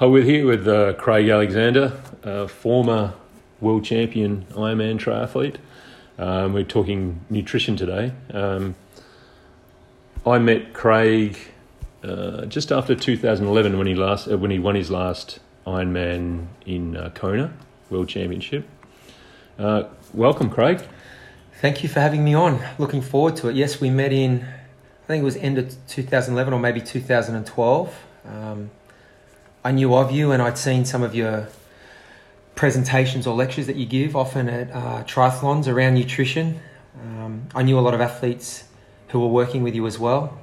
Oh, we're here with uh, Craig Alexander, former world champion Ironman triathlete. Um, we're talking nutrition today. Um, I met Craig uh, just after 2011 when he last uh, when he won his last Ironman in uh, Kona World Championship. Uh, welcome, Craig. Thank you for having me on. Looking forward to it. Yes, we met in, I think it was end of 2011 or maybe 2012. Um, I knew of you and I'd seen some of your presentations or lectures that you give, often at uh, triathlons around nutrition. Um, I knew a lot of athletes who were working with you as well,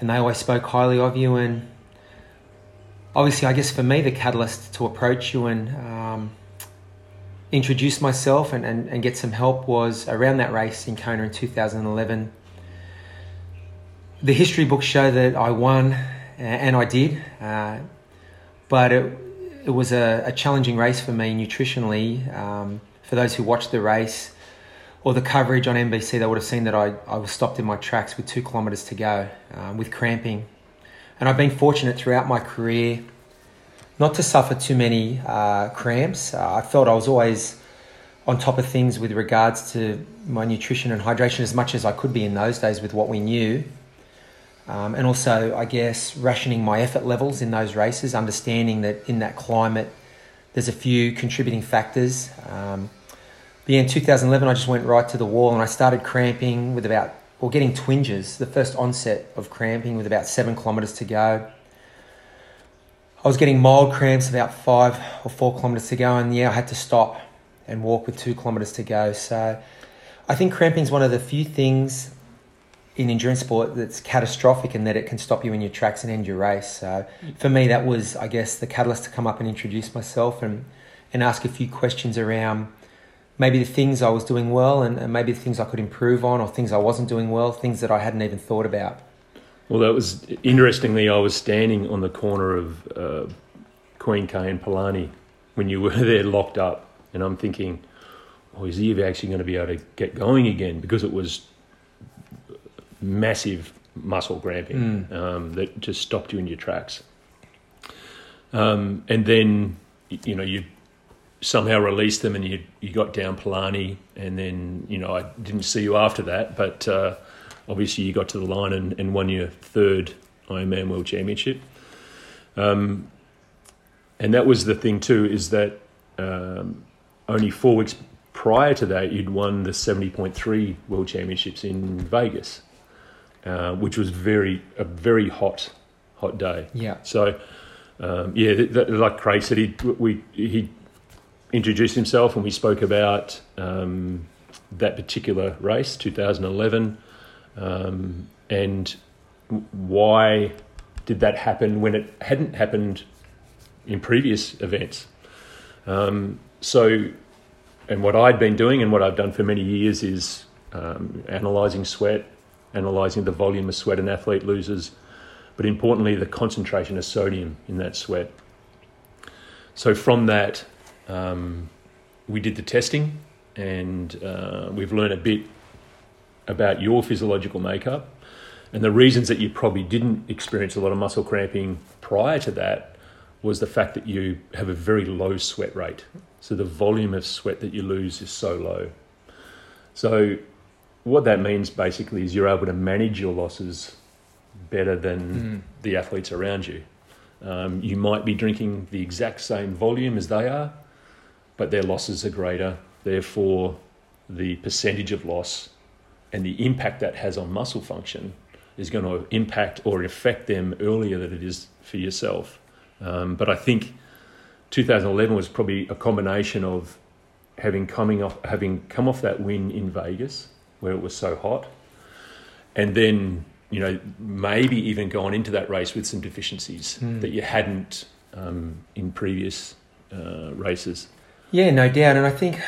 and they always spoke highly of you. And obviously, I guess for me, the catalyst to approach you and um, introduce myself and, and, and get some help was around that race in Kona in 2011. The history books show that I won, and I did. Uh, but it, it was a, a challenging race for me nutritionally. Um, for those who watched the race or the coverage on NBC, they would have seen that I, I was stopped in my tracks with two kilometres to go um, with cramping. And I've been fortunate throughout my career not to suffer too many uh, cramps. Uh, I felt I was always on top of things with regards to my nutrition and hydration as much as I could be in those days with what we knew. Um, and also, I guess, rationing my effort levels in those races, understanding that in that climate, there's a few contributing factors. Um, but yeah, in 2011, I just went right to the wall and I started cramping with about, or getting twinges, the first onset of cramping with about seven kilometres to go. I was getting mild cramps about five or four kilometres to go, and yeah, I had to stop and walk with two kilometres to go. So I think cramping is one of the few things in endurance sport that's catastrophic and that it can stop you in your tracks and end your race. So for me, that was, I guess, the catalyst to come up and introduce myself and, and ask a few questions around maybe the things I was doing well and, and maybe the things I could improve on or things I wasn't doing well, things that I hadn't even thought about. Well, that was interestingly, I was standing on the corner of uh, Queen K and Palani when you were there locked up, and I'm thinking, oh, is he actually going to be able to get going again? Because it was massive muscle cramping mm. um, that just stopped you in your tracks. Um, and then, you know, you somehow released them and you, you got down Palani. And then, you know, I didn't see you after that, but uh, obviously you got to the line and, and won your third Ironman World Championship. Um, and that was the thing too, is that um, only four weeks prior to that, you'd won the 70.3 World Championships in Vegas. Uh, which was very a very hot, hot day. Yeah. So, um, yeah, that, like Craig said, he we he introduced himself and we spoke about um, that particular race, 2011, um, and why did that happen when it hadn't happened in previous events. Um, so, and what I'd been doing and what I've done for many years is um, analysing sweat, analysing the volume of sweat an athlete loses, but importantly, the concentration of sodium in that sweat. So, from that, um, we did the testing and uh, we've learned a bit about your physiological makeup and the reasons that you probably didn't experience a lot of muscle cramping prior to that was the fact that you have a very low sweat rate. So the volume of sweat that you lose is so low. So what that means basically is you're able to manage your losses better than mm. the athletes around you. Um, you might be drinking the exact same volume as they are, but their losses are greater. Therefore, the percentage of loss and the impact that has on muscle function is going to impact or affect them earlier than it is for yourself. Um, but I think 2011 was probably a combination of having coming off having come off that win in Vegas where it was so hot. And then, you know, maybe even gone into that race with some deficiencies mm. that you hadn't um, in previous uh, races. Yeah, no doubt. And I think,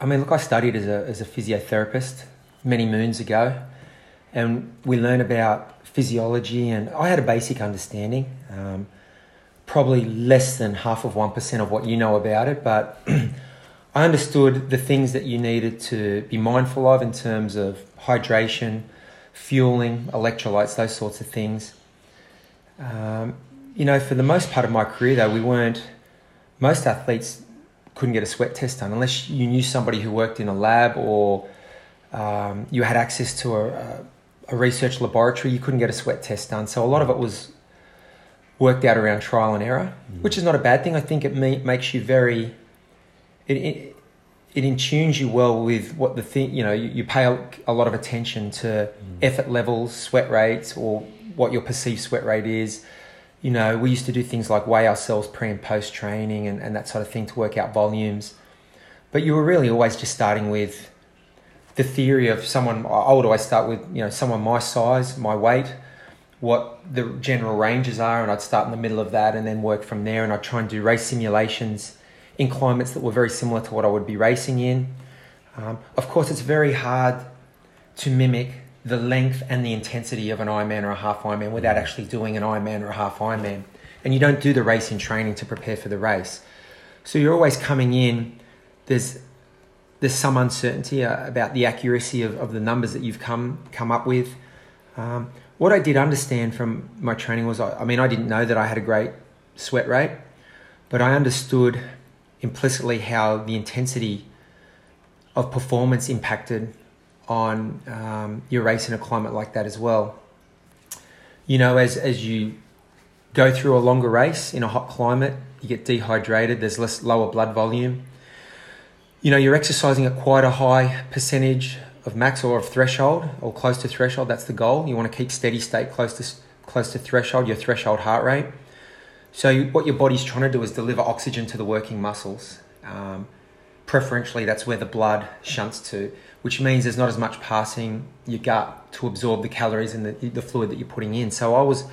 I mean, look, I studied as a, as a physiotherapist many moons ago, and we learn about physiology, and I had a basic understanding. Um, probably less than half of 1% of what you know about it, but I understood the things that you needed to be mindful of in terms of hydration, fueling, electrolytes, those sorts of things. Um, you know, for the most part of my career, though, we weren't. Most athletes couldn't get a sweat test done unless you knew somebody who worked in a lab or um, you had access to a, a, research laboratory. You couldn't get a sweat test done, so a lot of it was worked out around trial and error, mm. which is not a bad thing. I think it makes you very. It, it, it intunes you well with what the thing you know you, you pay a, a, lot of attention to mm. effort levels sweat rates or what your perceived sweat rate is you know, we used to do things like weigh ourselves pre and post training and, and that sort of thing to work out volumes. But you were really always just starting with the theory of someone, I would always start with, you know, someone my size, my weight, what the general ranges are, and I'd start in the middle of that and then work from there. And I'd try and do race simulations in climates that were very similar to what I would be racing in. Um, of course, it's very hard to mimic the length and the intensity of an Ironman or a half Ironman without mm. actually doing an Ironman or a half Ironman. And you don't do the race in training to prepare for the race. So you're always coming in, there's, there's some uncertainty uh, about the accuracy of, of the numbers that you've come, come up with. Um, what I did understand from my training was, I, I mean, I didn't know that I had a great sweat rate, but I understood implicitly how the intensity of performance impacted on um, your race in a climate like that as well. You know, as, as you go through a longer race in a hot climate, you get dehydrated, there's less lower blood volume. You know, you're exercising at quite a high percentage of max or of threshold or close to threshold. That's the goal. You want to keep steady state close to close to threshold, your threshold heart rate. So you, what your body's trying to do is deliver oxygen to the working muscles. Um, preferentially, that's where the blood shunts to which means there's not as much passing your gut to absorb the calories and the, the fluid that you're putting in. So I was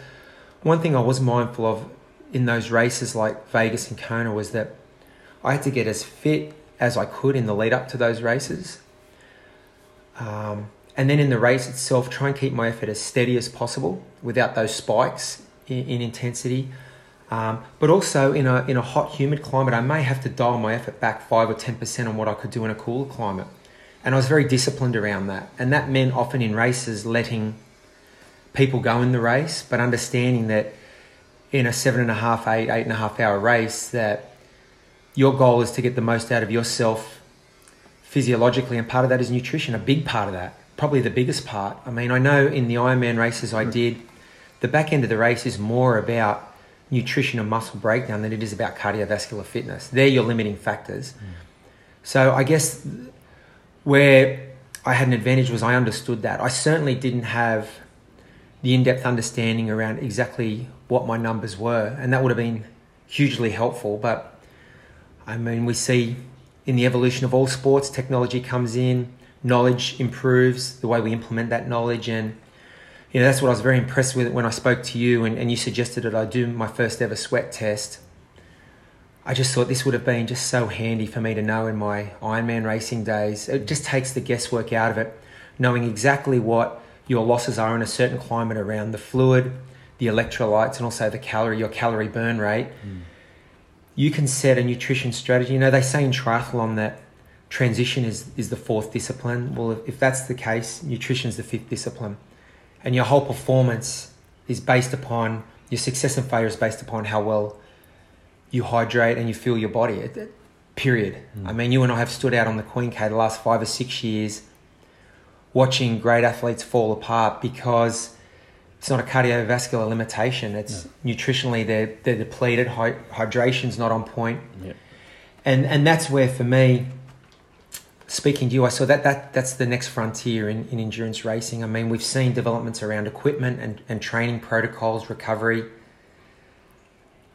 one thing I was mindful of in those races like Vegas and Kona was that I had to get as fit as I could in the lead up to those races. Um, and then in the race itself, try and keep my effort as steady as possible without those spikes in, in intensity. Um, but also in a, in a hot, humid climate, I may have to dial my effort back 5 or 10% on what I could do in a cooler climate. And I was very disciplined around that. And that meant often in races letting people go in the race, but understanding that in a seven and a half, eight, eight and a half hour race, that your goal is to get the most out of yourself physiologically, and part of that is nutrition, a big part of that, probably the biggest part. I mean, I know in the Ironman races I did, the back end of the race is more about nutrition and muscle breakdown than it is about cardiovascular fitness. They're your limiting factors. Mm. So I guess where I had an advantage was I understood that. I certainly didn't have the in depth understanding around exactly what my numbers were, and that would have been hugely helpful. But I mean, we see in the evolution of all sports, technology comes in, knowledge improves, the way we implement that knowledge, and you know that's what I was very impressed with when I spoke to you and, and you suggested that I do my first ever sweat test. I just thought this would have been just so handy for me to know in my Ironman racing days. It just takes the guesswork out of it, knowing exactly what your losses are in a certain climate around the fluid, the electrolytes, and also the calorie, your calorie burn rate. Mm. You can set a nutrition strategy. You know, they say in triathlon that transition is, is the fourth discipline. Well, if, if that's the case, nutrition is the fifth discipline. And your whole performance is based upon, your success and failure is based upon how well you hydrate and you feel your body. Period. Mm. I mean, you and I have stood out on the Queen K the last five or six years watching great athletes fall apart because it's not a cardiovascular limitation. It's no. nutritionally they're they're depleted. Hydration's not on point. Yep. And and that's where for me, speaking to you, I saw that that that's the next frontier in, in endurance racing. I mean, we've seen developments around equipment and, and training protocols, recovery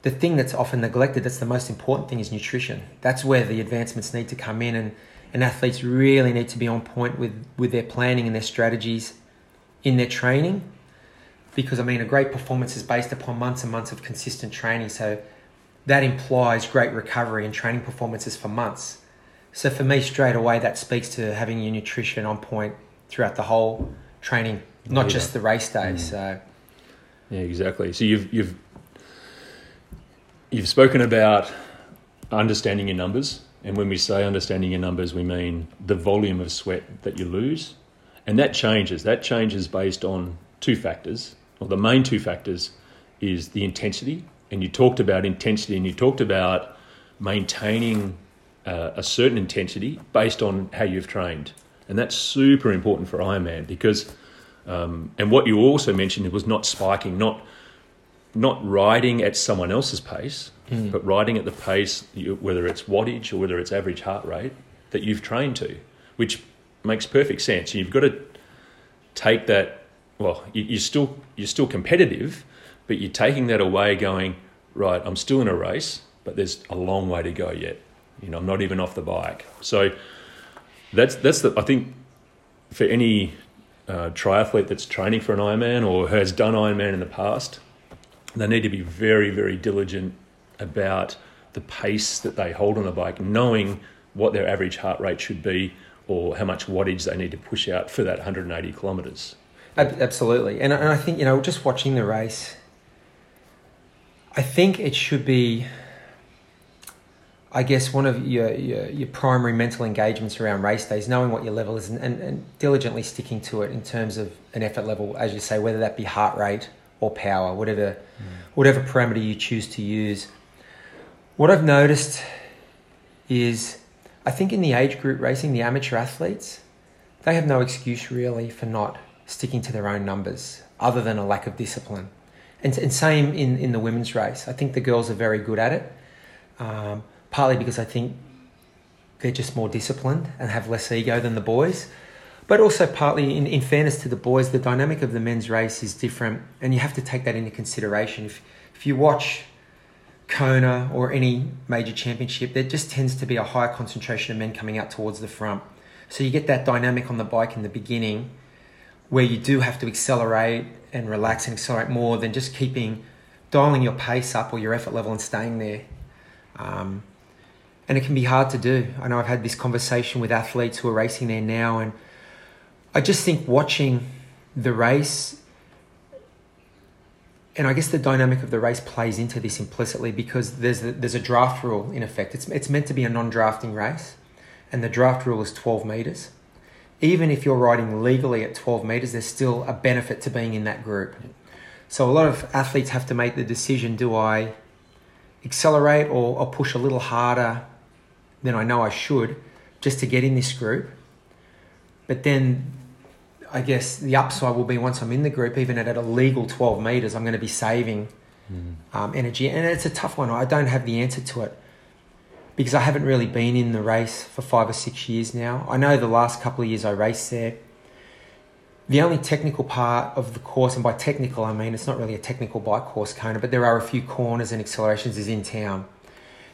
the thing that's often neglected, that's the most important thing, is nutrition. That's where the advancements need to come in, and, and athletes really need to be on point with, with their planning and their strategies in their training. Because, I mean, a great performance is based upon months and months of consistent training. So that implies great recovery and training performances for months. So for me, straight away, that speaks to having your nutrition on point throughout the whole training, not yeah. just the race day. Mm. So. Yeah, exactly. So you've you've You've spoken about understanding your numbers, and when we say understanding your numbers, we mean the volume of sweat that you lose, and that changes. That changes based on two factors, or the main two factors is the intensity and you talked about intensity and you talked about maintaining uh, a certain intensity based on how you've trained. And that's super important for Ironman because, um, and what you also mentioned was not spiking, not not riding at someone else's pace, mm. but riding at the pace, whether it's wattage or whether it's average heart rate, that you've trained to, which makes perfect sense. You've got to take that. Well, you're still you're still competitive, but you're taking that away, going right. I'm still in a race, but there's a long way to go yet. You know, I'm not even off the bike. So that's that's the I think for any uh, triathlete that's training for an Ironman or has done Ironman in the past, they need to be very very diligent about the pace that they hold on the bike, knowing what their average heart rate should be or how much wattage they need to push out for that 180 kilometres. Absolutely, and I think you know just watching the race, I think it should be I guess one of your, your, your, primary mental engagements around race days, knowing what your level is and, and, and, diligently sticking to it in terms of an effort level, as you say, whether that be heart rate or power, whatever, mm. whatever parameter you choose to use. What I've noticed is, I think in the age group racing, the amateur athletes, they have no excuse really for not sticking to their own numbers, other than a lack of discipline. And, and same in, in the women's race. I think the girls are very good at it. Um, partly because I think they're just more disciplined and have less ego than the boys. But also, partly in, in fairness to the boys, the dynamic of the men's race is different, and you have to take that into consideration. If, if you watch Kona or any major championship, there just tends to be a higher concentration of men coming out towards the front. So you get that dynamic on the bike in the beginning where you do have to accelerate and relax and accelerate more than just keeping dialing your pace up or your effort level and staying there. Um, and it can be hard to do. I know I've had this conversation with athletes who are racing there now, and I just think watching the race, and I guess the dynamic of the race plays into this implicitly because there's there's a draft rule in effect. It's it's meant to be a non-drafting race, and the draft rule is 12 meters. Even if you're riding legally at 12 meters, there's still a benefit to being in that group. So a lot of athletes have to make the decision: Do I accelerate or, or push a little harder than I know I should just to get in this group. But then I guess the upside will be once I'm in the group, even at a legal 12 meters, I'm going to be saving mm. um, energy. And it's a tough one. I don't have the answer to it because I haven't really been in the race for five or six years now. I know the last couple of years I raced there. The only technical part of the course, and by technical I mean it's not really a technical bike course, Kona, but there are a few corners and accelerations, is in town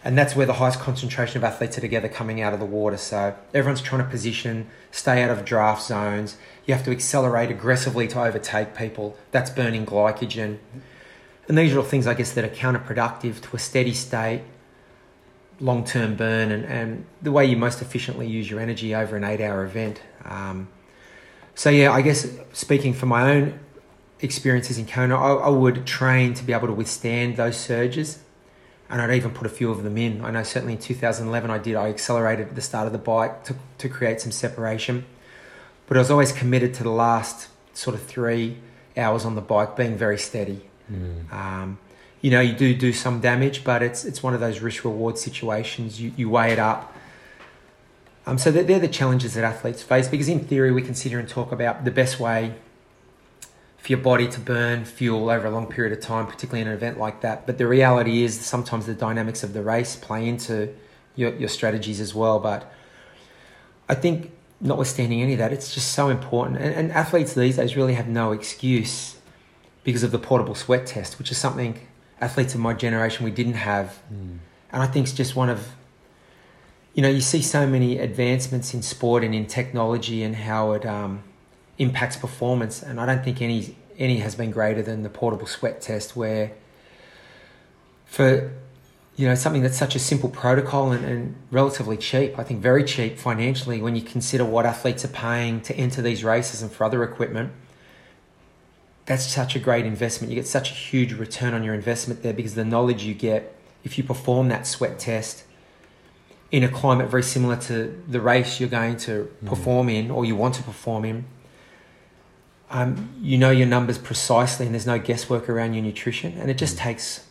and that's where the highest concentration of athletes are together coming out of the water. So everyone's trying to position, stay out of draft zones. You have to accelerate aggressively to overtake people. That's burning glycogen. And these are all things, I guess, that are counterproductive to a steady state, long term burn, and, and the way you most efficiently use your energy over an eight hour event. Um, so, yeah, I guess speaking from my own experiences in Kona, I, I would train to be able to withstand those surges and I'd even put a few of them in. I know certainly in 2011 I did. I accelerated at the start of the bike to, to create some separation, but I was always committed to the last sort of three hours on the bike being very steady. Mm. Um, you know, you do do some damage, but it's it's one of those risk reward situations. You you weigh it up. Um, so they're, they're the challenges that athletes face because in theory we can sit here and talk about the best way for your body to burn fuel over a long period of time, particularly in an event like that. But the reality is sometimes the dynamics of the race play into your, your strategies as well. But I think, notwithstanding any of that, it's just so important. And, and athletes these days really have no excuse because of the portable sweat test, which is something athletes of my generation we didn't have. Mm. And I think it's just one of, you know, you see so many advancements in sport and in technology and how it, um, impacts performance. And I don't think any any has been greater than the portable sweat test, where for you know something that's such a simple protocol and, and relatively cheap, I think very cheap financially when you consider what athletes are paying to enter these races and for other equipment. That's such a great investment. You get such a huge return on your investment there because the knowledge you get if you perform that sweat test in a climate very similar to the race you're going to mm. perform in or you want to perform in um, you know your numbers precisely and there's no guesswork around your nutrition and it just mm. takes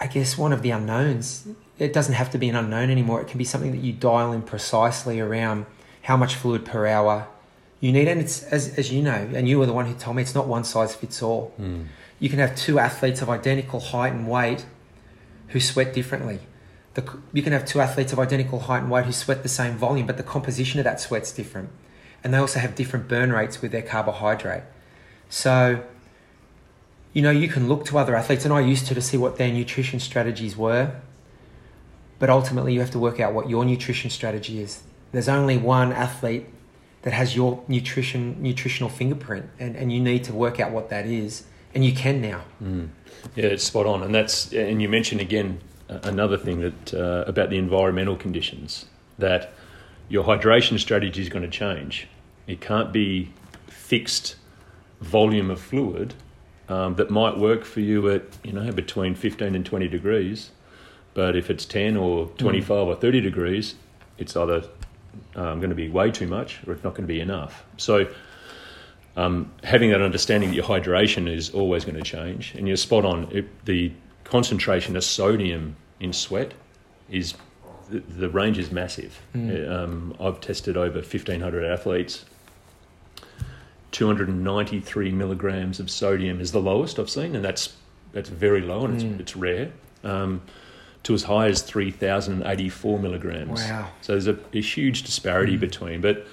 I guess one of the unknowns. It doesn't have to be an unknown anymore. It can be something that you dial in precisely around how much fluid per hour you need. And it's as as you know, and you were the one who told me it's not one size fits all. Mm. You can have two athletes of identical height and weight who sweat differently. The, you can have two athletes of identical height and weight who sweat the same volume, but the composition of that sweat's different. And they also have different burn rates with their carbohydrate. So, you know, you can look to other athletes, and I used to to see what their nutrition strategies were. But ultimately, you have to work out what your nutrition strategy is. There's only one athlete that has your nutrition nutritional fingerprint, and, and you need to work out what that is, and you can now. Mm. Yeah, it's spot on, and that's and you mentioned again another thing that uh, about the environmental conditions that your hydration strategy is going to change. It can't be fixed volume of fluid um, that might work for you at you know between 15 and 20 degrees, but if it's 10 or 25 mm. or 30 degrees, it's either um, going to be way too much or it's not going to be enough. So. Um, having that understanding that your hydration is always going to change, and you're spot on. It, the concentration of sodium in sweat is the, the range is massive. Mm. Um, I've tested over 1,500 athletes. 293 milligrams of sodium is the lowest I've seen, and that's that's very low and mm. it's, it's rare. Um, to as high as 3,084 milligrams. Wow! So there's a, a huge disparity mm. between, but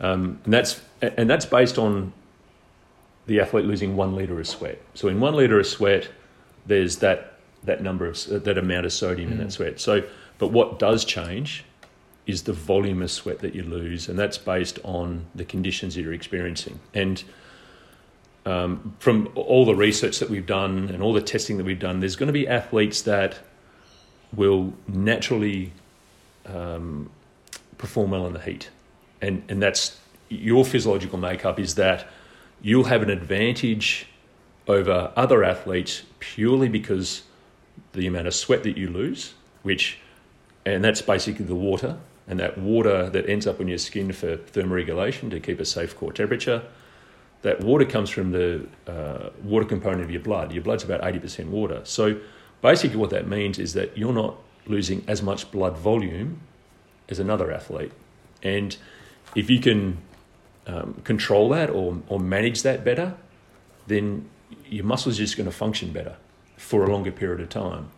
um, and that's and that's based on the athlete losing one liter of sweat. So in one liter of sweat, there's that that number of that amount of sodium mm. in that mm. sweat. So, but what does change is the volume of sweat that you lose, and that's based on the conditions that you're experiencing. And um, from all the research that we've done and all the testing that we've done, there's going to be athletes that will naturally um, perform well in the heat, and and that's your physiological makeup is that you'll have an advantage over other athletes purely because the amount of sweat that you lose, which, and that's basically the water, and that water that ends up in your skin for thermoregulation to keep a safe core temperature. That water comes from the uh, water component of your blood. Your blood's about 80% water. So basically, what that means is that you're not losing as much blood volume as another athlete. And if you can um, control that or, or manage that better, then your muscles are just going to function better for a longer period of time.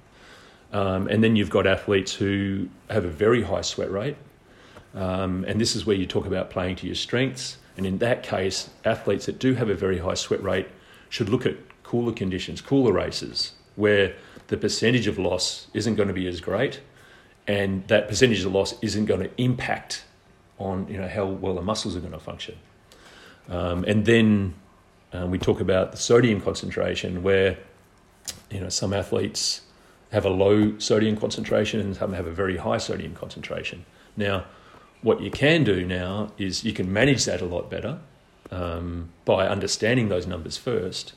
Um, and then you've got athletes who have a very high sweat rate. Um, and this is where you talk about playing to your strengths. And in that case, athletes that do have a very high sweat rate should look at cooler conditions, cooler races, where the percentage of loss isn't going to be as great, and that percentage of loss isn't going to impact on you know how well the muscles are going to function. Um, and then um, we talk about the sodium concentration, where you know some athletes have a low sodium concentration and some have a very high sodium concentration. Now, what you can do now is you can manage that a lot better um, by understanding those numbers first,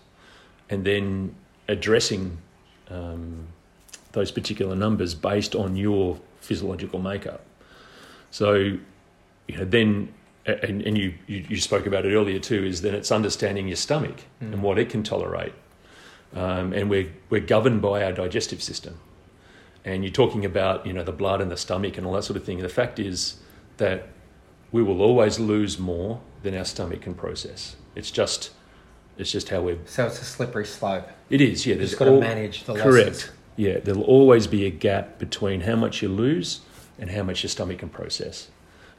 and then addressing um, those particular numbers based on your physiological makeup. So, you know, then and, and you, you, you, spoke about it earlier too, is then it's understanding your stomach mm. and what it can tolerate. Um, and we're, we're governed by our digestive system. And you're talking about, you know, the blood and the stomach and all that sort of thing. The fact is that we will always lose more than our stomach can process. It's just, it's just how we're. So it's a slippery slope. It is, yeah. You've got to manage the losses. Correct. Yeah, there'll always be a gap between how much you lose and how much your stomach can process.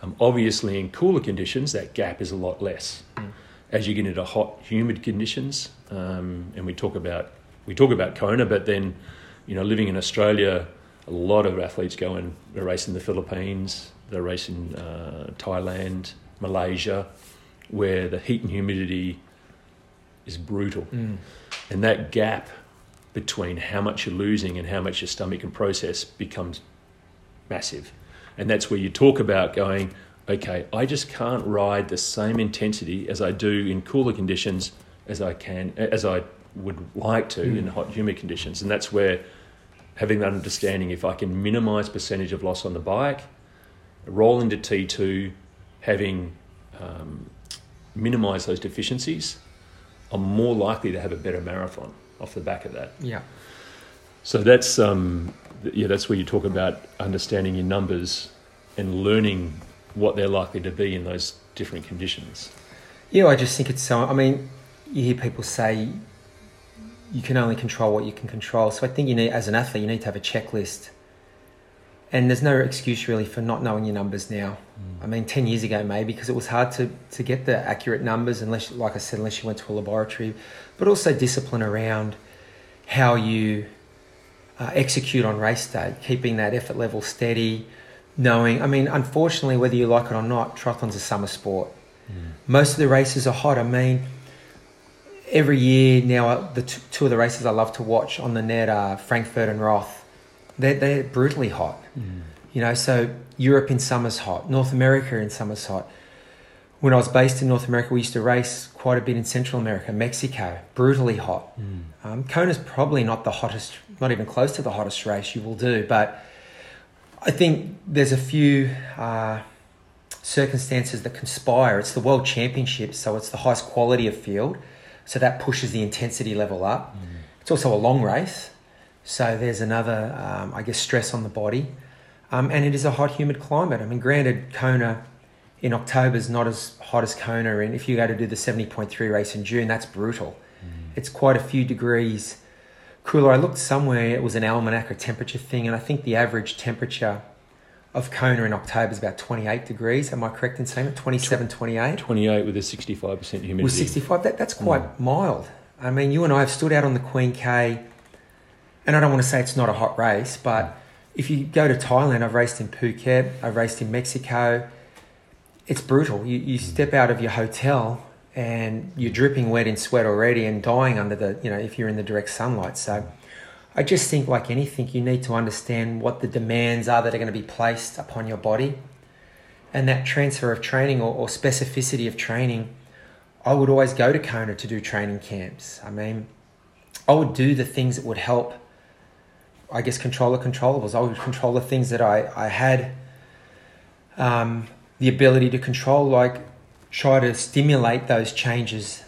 Um, obviously, in cooler conditions, that gap is a lot less. Mm. As you get into hot, humid conditions, um, and we talk about we talk about Kona, but then, you know, living in Australia, a lot of athletes go and race in the Philippines, they race in uh, Thailand, Malaysia, where the heat and humidity is brutal, mm. and that gap between how much you're losing and how much your stomach can process becomes massive. And that's where you talk about going, okay, I just can't ride the same intensity as I do in cooler conditions as I can, as I would like to mm. in hot, humid conditions. And that's where having that understanding, if I can minimize percentage of loss on the bike, roll into T2, having um, minimize those deficiencies, I'm more likely to have a better marathon off the back of that. Yeah. So that's um, yeah, that's where you talk about understanding your numbers and learning what they're likely to be in those different conditions. Yeah, I just think it's so. I mean, you hear people say you can only control what you can control. So I think you need, as an athlete, you need to have a checklist. And there's no excuse really for not knowing your numbers now. I mean, 10 years ago, maybe, because it was hard to, to get the accurate numbers, unless, like I said, unless you went to a laboratory, but also discipline around how you uh, execute on race day, keeping that effort level steady, knowing, I mean, unfortunately, whether you like it or not, triathlon's a summer sport. Most of the races are hot. I mean, every year now, uh, the t- two of the races I love to watch on the net are Frankfurt and Roth. They're, they're brutally hot. You know, so Europe in summer's hot, North America in summer's hot. When I was based in North America, we used to race quite a bit in Central America, Mexico, brutally hot. Um, Kona's probably not the hottest, not even close to the hottest race you will do, but I think there's a few uh, circumstances that conspire. It's the World Championships, so it's the highest quality of field, so that pushes the intensity level up. It's also a long race, so there's another, um, I guess, stress on the body. Um, and it is a hot, humid climate. I mean, granted, Kona in October is not as hot as Kona, and if you go to do the 70.3 race in June, that's brutal. It's quite a few degrees cooler. I looked somewhere, it was an almanac or temperature thing, and I think the average temperature of Kona in October is about 28 degrees. Am I correct in saying that? 27, 28? 28 with a 65% humidity. With 65 that, that's quite mm. mild i mean you and i have stood out on the queen k and i don't want to say it's not a hot race but if you go to thailand i've raced in phuket i've raced in mexico it's brutal you, you step out of your hotel and you're dripping wet in sweat already and dying under the you know if you're in the direct sunlight so i just think like anything you need to understand what the demands are that are going to be placed upon your body and that transfer of training or, or specificity of training I would always go to Kona to do training camps. I mean, I would do the things that would help, I guess, control the controllables. I would control the things that I, I had um, the ability to control, like try to stimulate those changes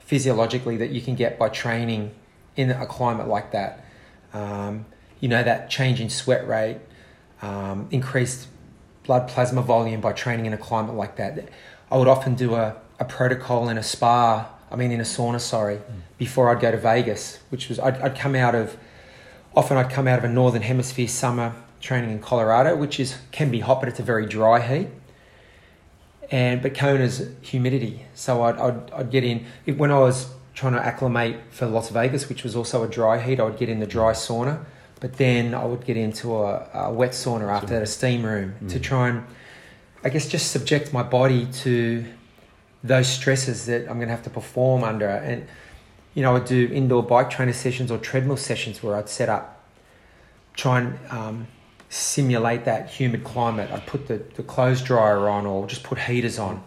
physiologically that you can get by training in a climate like that. Um, you know, that change in sweat rate, um, increased blood plasma volume by training in a climate like that. I would often do a, a protocol in a spa, I mean, in a sauna, sorry, before I'd go to Vegas, which was, I'd, I'd come out of, often I'd come out of a northern hemisphere summer training in Colorado, which is, can be hot, but it's a very dry heat. And, but Kona's humidity. So I'd, I'd, I'd get in, if- when I was trying to acclimate for Las Vegas, which was also a dry heat, I would get in the dry sauna, but then I would get into a, a wet sauna after that, a steam room, to try and, I guess, just subject my body to those stresses that I'm going to have to perform under. And, you know, I'd do indoor bike trainer sessions or treadmill sessions where I'd set up, try and um, simulate that humid climate. I'd put the, the clothes dryer on or just put heaters on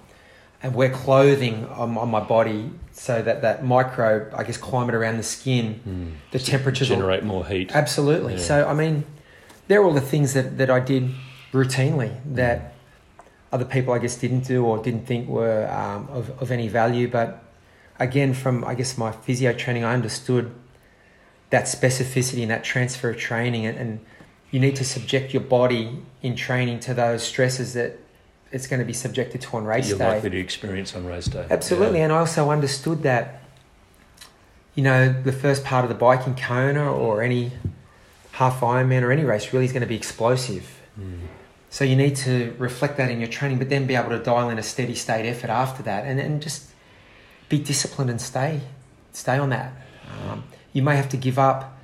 and wear clothing on, on my body so that that micro, I guess, climate around the skin, the temperatures will Generate more heat. Absolutely. Yeah. So, I mean, they're all the things that, that I did routinely that other people, I guess, didn't do or didn't think were um, of, of any value. But again, from, I guess, my physio training, I understood that specificity and that transfer of training. And, and you need to subject your body in training to those stresses that it's going to be subjected to on race day. You're likely to experience on race day. Absolutely, Yeah. and I also understood that, you know, the first part of the bike in Kona or any half Ironman or any race really is going to be explosive. Mm. So you need to reflect that in your training, but then be able to dial in a steady state effort after that, and, and just be disciplined and stay stay on that. Um, you may have to give up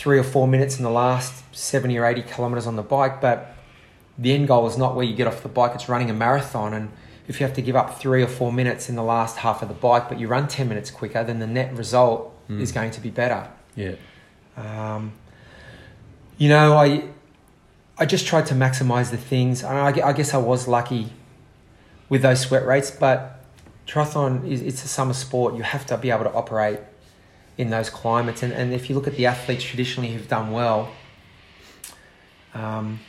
three or four minutes in the last seventy or eighty kilometers on the bike, but the end goal is not where you get off the bike; it's running a marathon. And if you have to give up three or four minutes in the last half of the bike, but you run ten minutes quicker, then the net result Mm. is going to be better. Yeah. Um, you know, I I just tried to maximize the things. And I, I guess I was lucky with those sweat rates, but triathlon is it's a summer sport. You have to be able to operate in those climates. And, and if you look at the athletes traditionally who've done well, um,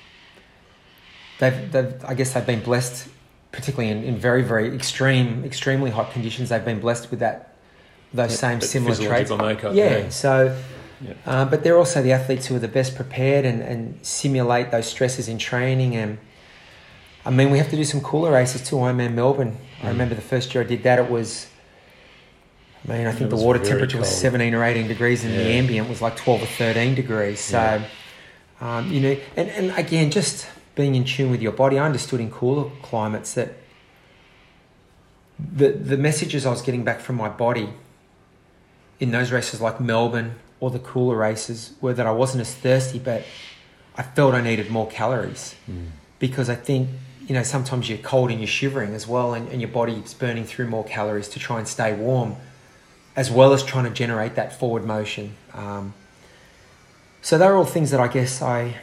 they've, they've I guess they've been blessed, particularly in, in very very extreme extremely hot conditions. They've been blessed with that those That- same similar traits. makeup, yeah. yeah. So Yeah. Uh, but they're also the athletes who are the best prepared and, and simulate those stresses in training. And I mean, we have to do some cooler races too. Ironman Melbourne. I Mm. remember the first year I did that. It was, I mean, I think the water temperature was 17 or 18 degrees, and the ambient was like 12 or 13 degrees. So, Yeah. um, you know, and, and again, just being in tune with your body, I understood in cooler climates that the the messages I was getting back from my body in those races like Melbourne or the cooler races were that I wasn't as thirsty, but I felt I needed more calories Mm. because I think you know sometimes you're cold and you're shivering as well, and, and your body's burning through more calories to try and stay warm, as well as trying to generate that forward motion. Um, so they're all things that I guess I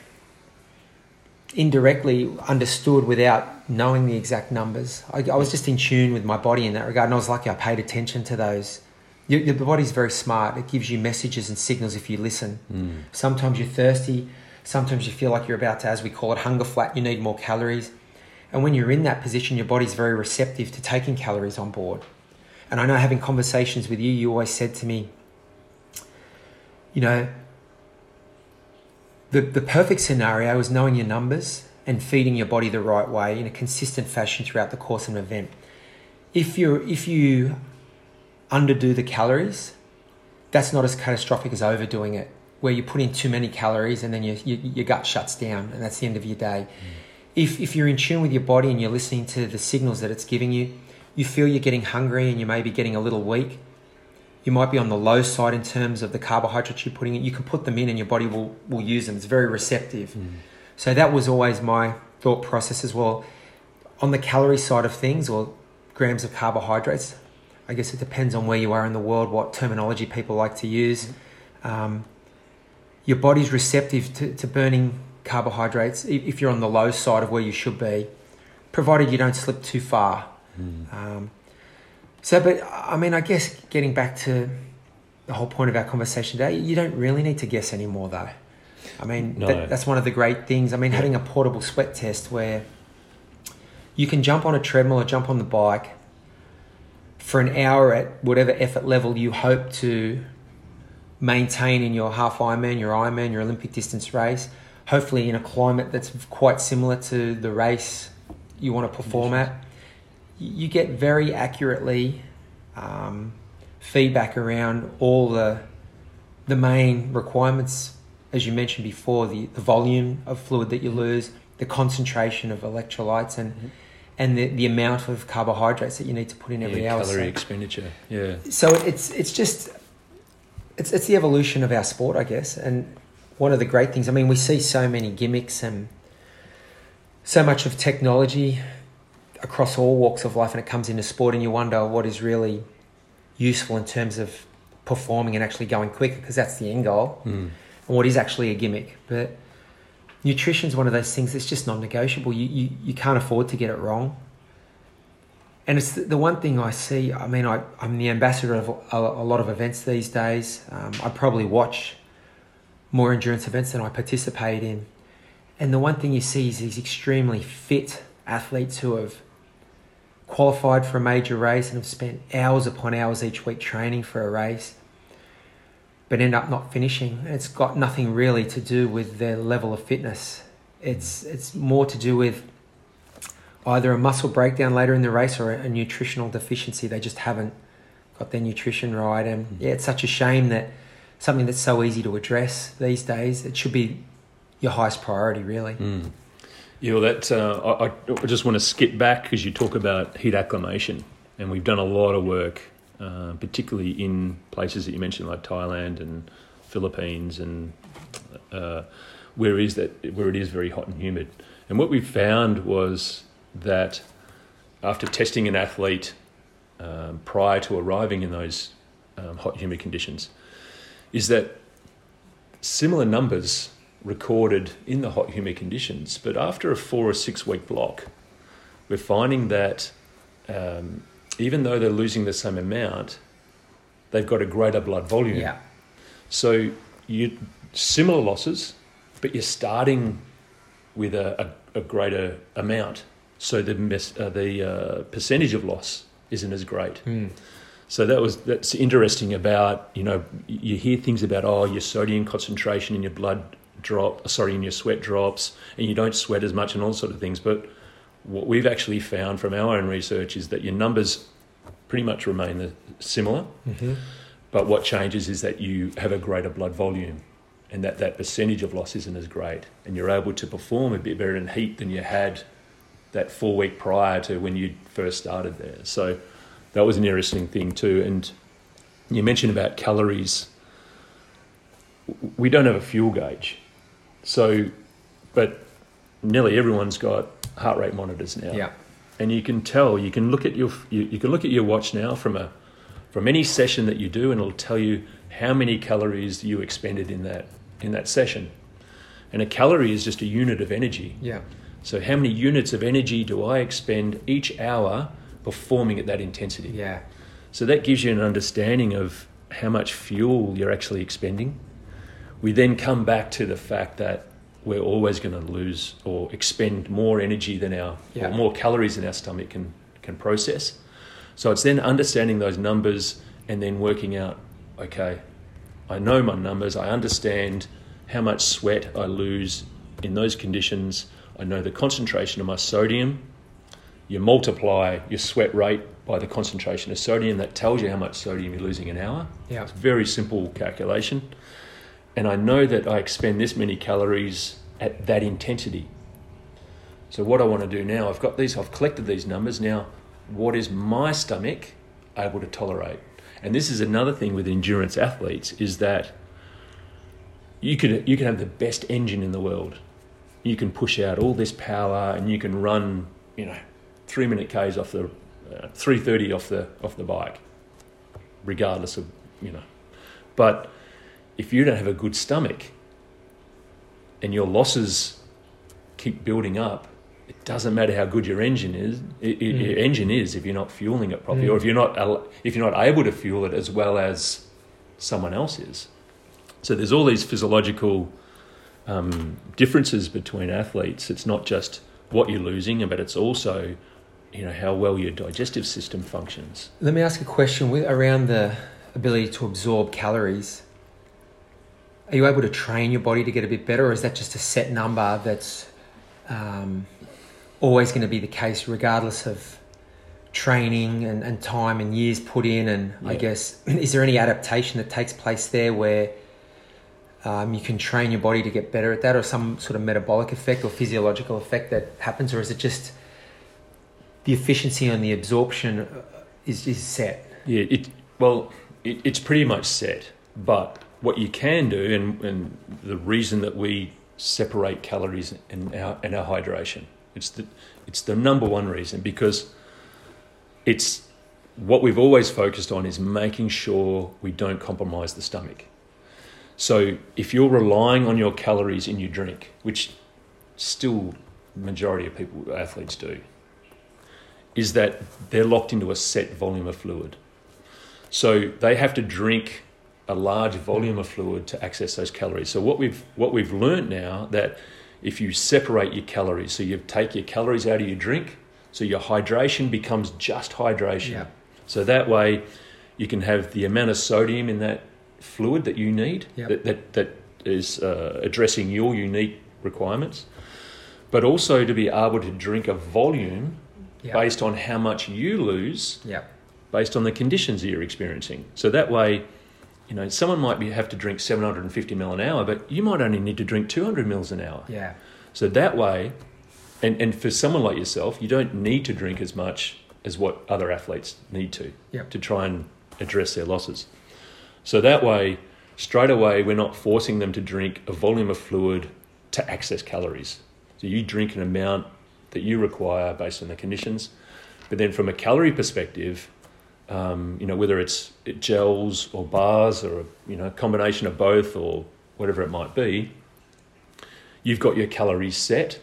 indirectly understood without knowing the exact numbers. I, I was just in tune with my body in that regard, and I was lucky I paid attention to those. Your, your body's very smart. It gives you messages and signals if you listen. Mm. Sometimes you're thirsty. Sometimes you feel like you're about to, as we call it, hunger flat. You need more calories. And when you're in that position, your body's very receptive to taking calories on board. And I know having conversations with you, you always said to me, you know, the, the perfect scenario is knowing your numbers and feeding your body the right way in a consistent fashion throughout the course of an event. If you're if you underdo the calories, that's not as catastrophic as overdoing it, where you put in too many calories and then your, your, your gut shuts down and that's the end of your day. Mm. If, if you're in tune with your body and you're listening to the signals that it's giving you, you feel you're getting hungry and you may be getting a little weak. You might be on the low side in terms of the carbohydrates you're putting in. You can put them in and your body will, will use them. It's very receptive. So that was always my thought process as well. On the calorie side of things or grams of carbohydrates, I guess it depends on where you are in the world, what terminology people like to use. Um, your body's receptive to, to burning carbohydrates if you're on the low side of where you should be, provided you don't slip too far. Mm. Um, so, but I mean, I guess getting back to the whole point of our conversation today, you don't really need to guess anymore, though. I mean, No. that, that's one of the great things. I mean, having a portable sweat test where you can jump on a treadmill or jump on the bike for an hour at whatever effort level you hope to maintain in your half Ironman, your Ironman, your Olympic distance race. Hopefully, in a climate that's quite similar to the race you want to perform at, you get very accurately um, feedback around all the the main requirements, as you mentioned before, the, the volume of fluid that you lose, the concentration of electrolytes, and Mhm. and the, the amount of carbohydrates that you need to put in every yeah, hour. calorie So- expenditure. Yeah. so it's it's just it's it's the evolution of our sport, I guess. And one of the great things, I mean, we see so many gimmicks and so much of technology across all walks of life, and it comes into sport, and you wonder what is really useful in terms of performing and actually going quicker, because that's the end goal, Mm. and what is actually a gimmick. But nutrition is one of those things that's just non-negotiable. You you, you can't afford to get it wrong. And it's the, the one thing I see. I mean, I, I'm the ambassador of a, a lot of events these days. Um, I probably watch more endurance events than I participate in. And the one thing you see is these extremely fit athletes who have qualified for a major race and have spent hours upon hours each week training for a race, but end up not finishing. And it's got nothing really to do with their level of fitness. It's it's more to do with either a muscle breakdown later in the race or a, a nutritional deficiency. They just haven't got their nutrition right. And Mm. yeah, it's such a shame that something that's so easy to address these days, it should be your highest priority, really. Mm. Yeah, that uh, I, I just want to skip back because you talk about heat acclimation, and we've done a lot of work, uh, particularly in places that you mentioned like Thailand and Philippines, and uh, where is that where it is very hot and humid. And what we found was that after testing an athlete um, prior to arriving in those um, hot humid conditions, is that similar numbers recorded in the hot humid conditions, but after a four or six week block, we're finding that um, even though they're losing the same amount, they've got a greater blood volume. Yeah. So you similar losses, but you're starting with a, a, a greater amount. So the mes- uh, the uh, percentage of loss isn't as great. Mm. So that was that's interesting about you know you hear things about oh your sodium concentration in your blood drop sorry in your sweat drops and you don't sweat as much and all sort of things. But what we've actually found from our own research is that your numbers pretty much remain the, similar. Mm-hmm. but what changes is that you have a greater blood volume and that that percentage of loss isn't as great. And you're able to perform a bit better in heat than you had that four week prior to when you first started there. So that was an interesting thing too. And you mentioned about calories. We don't have a fuel gauge so but nearly everyone's got heart rate monitors now Yeah. and you can tell you can look at your you, you can look at your watch now from a from any session that you do and it'll tell you how many calories you expended in that in that session and a calorie is just a unit of energy Yeah. so how many units of energy do i expend each hour performing at that intensity Yeah. so that gives you an understanding of how much fuel you're actually expending. We then come back to the fact that we're always going to lose or expend more energy than our Yeah. or more calories than our stomach can can process. So it's then understanding those numbers and then working out, okay, I know my numbers, I understand how much sweat I lose in those conditions. I know the concentration of my sodium. You multiply your sweat rate by the concentration of sodium, that tells you how much sodium you're losing an hour. Yeah. It's a very simple calculation. And I know that I expend this many calories at that intensity. So what I want to do now, I've got these, I've collected these numbers. Now, what is my stomach able to tolerate? And this is another thing with endurance athletes is that you could you can have the best engine in the world. You can push out all this power and you can run, you know, three minute k's off the uh, three thirty off the off the bike, regardless of you know. But if you don't have a good stomach and your losses keep building up, it doesn't matter how good your engine is. i- i- Your engine is if you're not fueling it properly, Mm. or if you're not if you're not able to fuel it as well as someone else is. So there's all these physiological um, differences between athletes. It's not just what you're losing, but it's also you know how well your digestive system functions. Let me ask a question with, around the ability to absorb calories. Are you able to train your body to get a bit better, or is that just a set number that's um, always going to be the case, regardless of training and, and time and years put in? And I guess, is there any adaptation that takes place there where um, you can train your body to get better at that, or some sort of metabolic effect or physiological effect that happens, or is it just the efficiency and the absorption uh, is, is set? Yeah, it well, it, it's pretty much set. But what you can do, and, and the reason that we separate calories and our our hydration, it's the it's the number one reason because it's what we've always focused on is making sure we don't compromise the stomach. So if you're relying on your calories in your drink, which still majority of people athletes do, is that they're locked into a set volume of fluid. So they have to drink a large volume of fluid to access those calories. So what we've what we've learned now that if you separate your calories, so you take your calories out of your drink, so your hydration becomes just hydration. Yeah. So that way you can have the amount of sodium in that fluid that you need Yep. that, that, that is uh, addressing your unique requirements, but also to be able to drink a volume Yeah. based on how much you lose Yeah. based on the conditions that you're experiencing. So that way, you know, someone might be, have to drink 750 ml an hour, but you might only need to drink 200 mils an hour. Yeah. So that way, and, and for someone like yourself, you don't need to drink as much as what other athletes need to Yep. to try and address their losses. So that way, straight away, we're not forcing them to drink a volume of fluid to access calories. So you drink an amount that you require based on the conditions. But then from a calorie perspective, um, you know, whether it's gels or bars or, you know, a combination of both or whatever it might be, you've got your calories set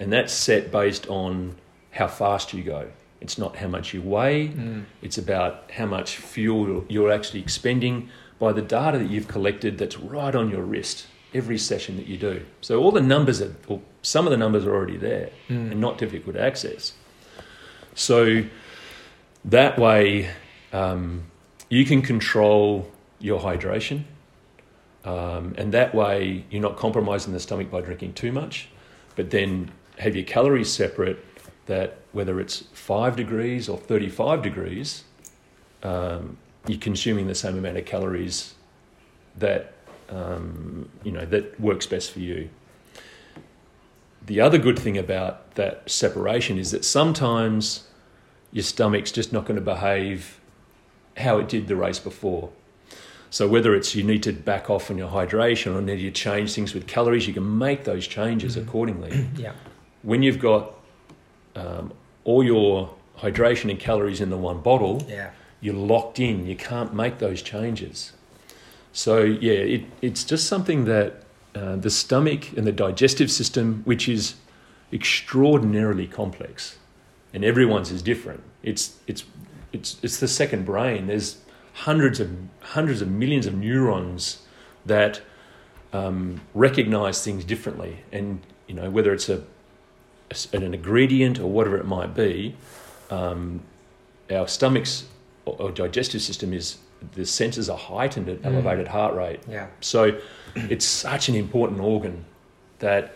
and that's set based on how fast you go. It's not how much you weigh, Mm. it's about how much fuel you're actually expending by the data that you've collected that's right on your wrist every session that you do. So all the numbers are, or some of the numbers are already there Mm. and not difficult to access. So that way, um, you can control your hydration, um, and that way you're not compromising the stomach by drinking too much, but then have your calories separate. That whether it's five degrees or 35 degrees, um, you're consuming the same amount of calories that um, you know that works best for you. The other good thing about that separation is that sometimes your stomach's just not going to behave how it did the race before. So whether it's you need to back off on your hydration or need to change things with calories, you can make those changes Mhm. accordingly. yeah. When you've got um, all your hydration and calories in the one bottle, Yeah. you're locked in. You can't make those changes. So yeah, it, it's just something that uh, the stomach and the digestive system, which is extraordinarily complex, and everyone's is different. It's it's it's it's the second brain. There's hundreds of hundreds of millions of neurons that um, recognize things differently, and you know whether it's a, a- an ingredient or whatever it might be. Um, our stomach's or, or digestive system is the senses are heightened at Mm. elevated heart rate. Yeah. So it's such an important organ that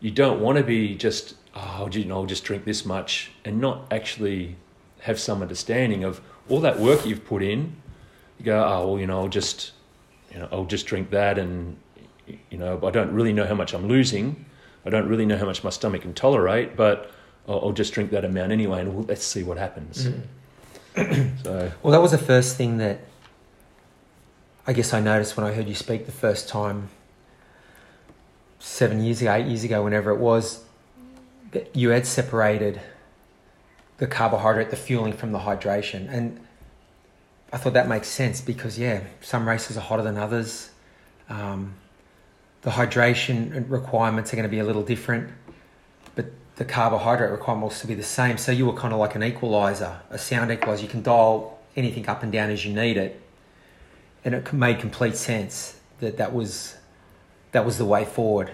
you don't want to be just, oh, you know, I'll just drink this much and not actually have some understanding of all that work you've put in. You go, oh, well, you know, I'll just, you know, I'll just drink that and, you know, I don't really know how much I'm losing. I don't really know how much my stomach can tolerate, but I'll, I'll just drink that amount anyway and we'll, let's see what happens. Mm. So, Well, that was the first thing that I guess I noticed when I heard you speak the first time, seven years ago, eight years ago, whenever it was, that you had separated the carbohydrate, the fueling from the hydration. And I thought that makes sense because, yeah, some races are hotter than others. Um, the hydration requirements are going to be a little different, but the carbohydrate requirement will still be the same. So you were kind of like an equalizer, a sound equalizer. You can dial anything up and down as you need it, and it made complete sense that that was that was the way forward.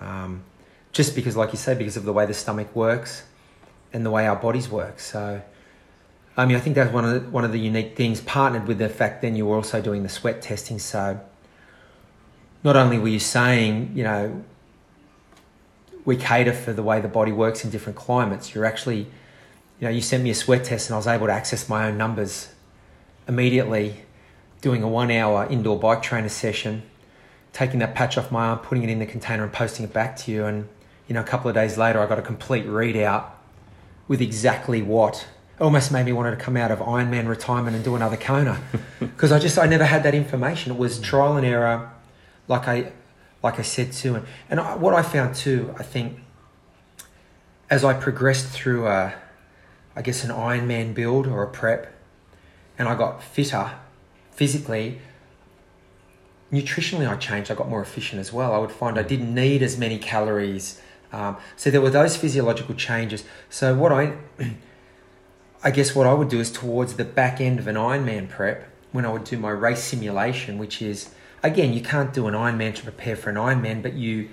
Um, just because, like you said, because of the way the stomach works and the way our bodies work. So, I mean, I think that's one of the, one of the unique things, partnered with the fact then you were also doing the sweat testing. So, not only were you saying, you know, we cater for the way the body works in different climates, you're actually, you know, you sent me a sweat test and I was able to access my own numbers immediately, doing a one hour indoor bike trainer session, taking that patch off my arm, putting it in the container and posting it back to you. And, you know, a couple of days later, I got a complete readout with exactly what almost made me want to come out of Ironman retirement and do another Kona because I just I never had that information. It was trial and error, like I like I said too, and and I, what I found too, I think, as I progressed through a, I guess an Ironman build or a prep, and I got fitter, physically. Nutritionally, I changed. I got more efficient as well. I would find I didn't need as many calories. Um, so there were those physiological changes. So what I I guess what I would do is towards the back end of an Ironman prep, when I would do my race simulation, which is again, you can't do an Ironman to prepare for an Ironman, but you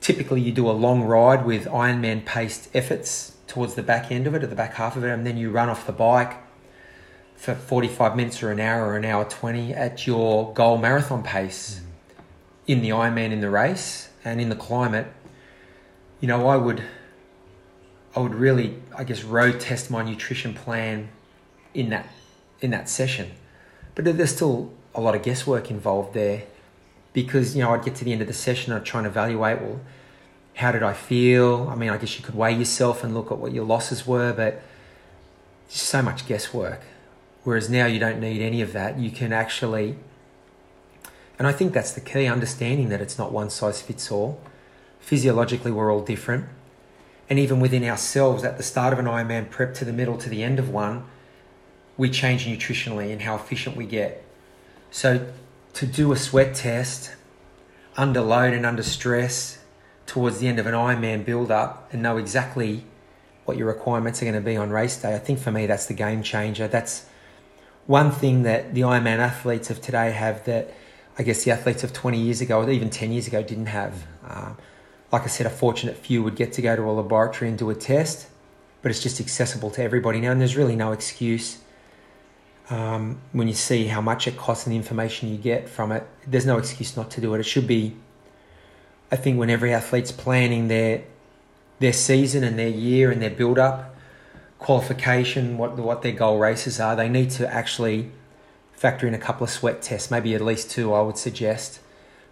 typically you do a long ride with Ironman paced efforts towards the back end of it, or the back half of it, and then you run off the bike for 45 minutes or an hour or an hour 20 at your goal marathon pace in the Ironman in the race and in the climate. You know, I would I would really, I guess, road test my nutrition plan in that in that session. But there's still a lot of guesswork involved there because you know I'd get to the end of the session, and I'd try and evaluate well, how did I feel? I mean, I guess you could weigh yourself and look at what your losses were, but so much guesswork. Whereas now you don't need any of that. You can actually, and I think that's the key, understanding that it's not one size fits all. Physiologically, we're all different and even within ourselves at the start of an Ironman prep to the middle to the end of one, we change nutritionally and how efficient we get. So to do a sweat test under load and under stress towards the end of an Ironman build up and know exactly what your requirements are going to be on race day, I think for me that's the game changer. That's one thing that the Ironman athletes of today have that I guess the athletes of 20 years ago or even 10 years ago didn't have. Um, like I said, a fortunate few would get to go to a laboratory and do a test, but it's just accessible to everybody now, and there's really no excuse. Um, when you see how much it costs and the information you get from it, there's no excuse not to do it. It should be, I think, when every athlete's planning their their season and their year and their build up, qualification, what what their goal races are, they need to actually factor in a couple of sweat tests, maybe at least two, I would suggest,